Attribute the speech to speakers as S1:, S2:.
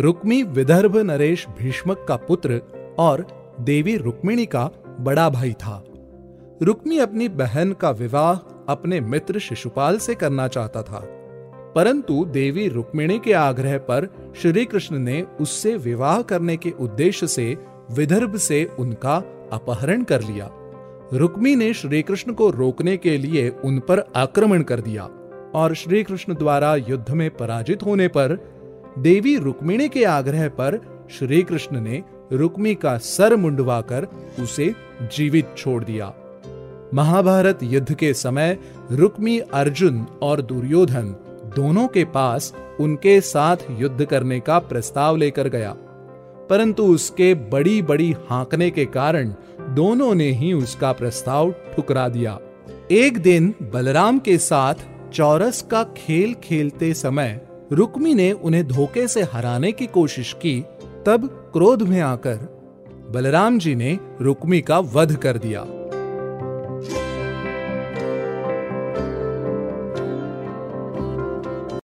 S1: रुक्मी विदर्भ नरेश भीष्मक का पुत्र और देवी रुक्मिणी का बड़ा भाई था। रुक्मी अपनी बहन का विवाह अपने मित्र शिशुपाल से करना चाहता था, परंतु देवी रुक्मिणी के आग्रह पर श्री कृष्ण ने उससे विवाह करने के उद्देश्य से विदर्भ से उनका अपहरण कर लिया। रुक्मी ने श्री कृष्ण को रोकने के लिए उन पर आक्रमण कर दिया और श्री कृष्ण द्वारा युद्ध में पराजित होने पर देवी रुक्मिणी के आग्रह पर श्री कृष्ण ने रुक्मी का सर मुंडवाकर उसे जीवित छोड़ दिया। महाभारत युद्ध के समय रुक्मी अर्जुन और दुर्योधन दोनों के पास उनके साथ युद्ध करने का प्रस्ताव लेकर गया। परंतु उसके बड़ी बड़ी हांकने के कारण दोनों ने ही उसका प्रस्ताव ठुकरा दिया। एक दिन बलराम के साथ चौरस का खेल खेलते समय रुक्मी ने उन्हें धोखे से हराने की कोशिश की, तब क्रोध में आकर बलराम जी ने रुक्मी का वध कर दिया।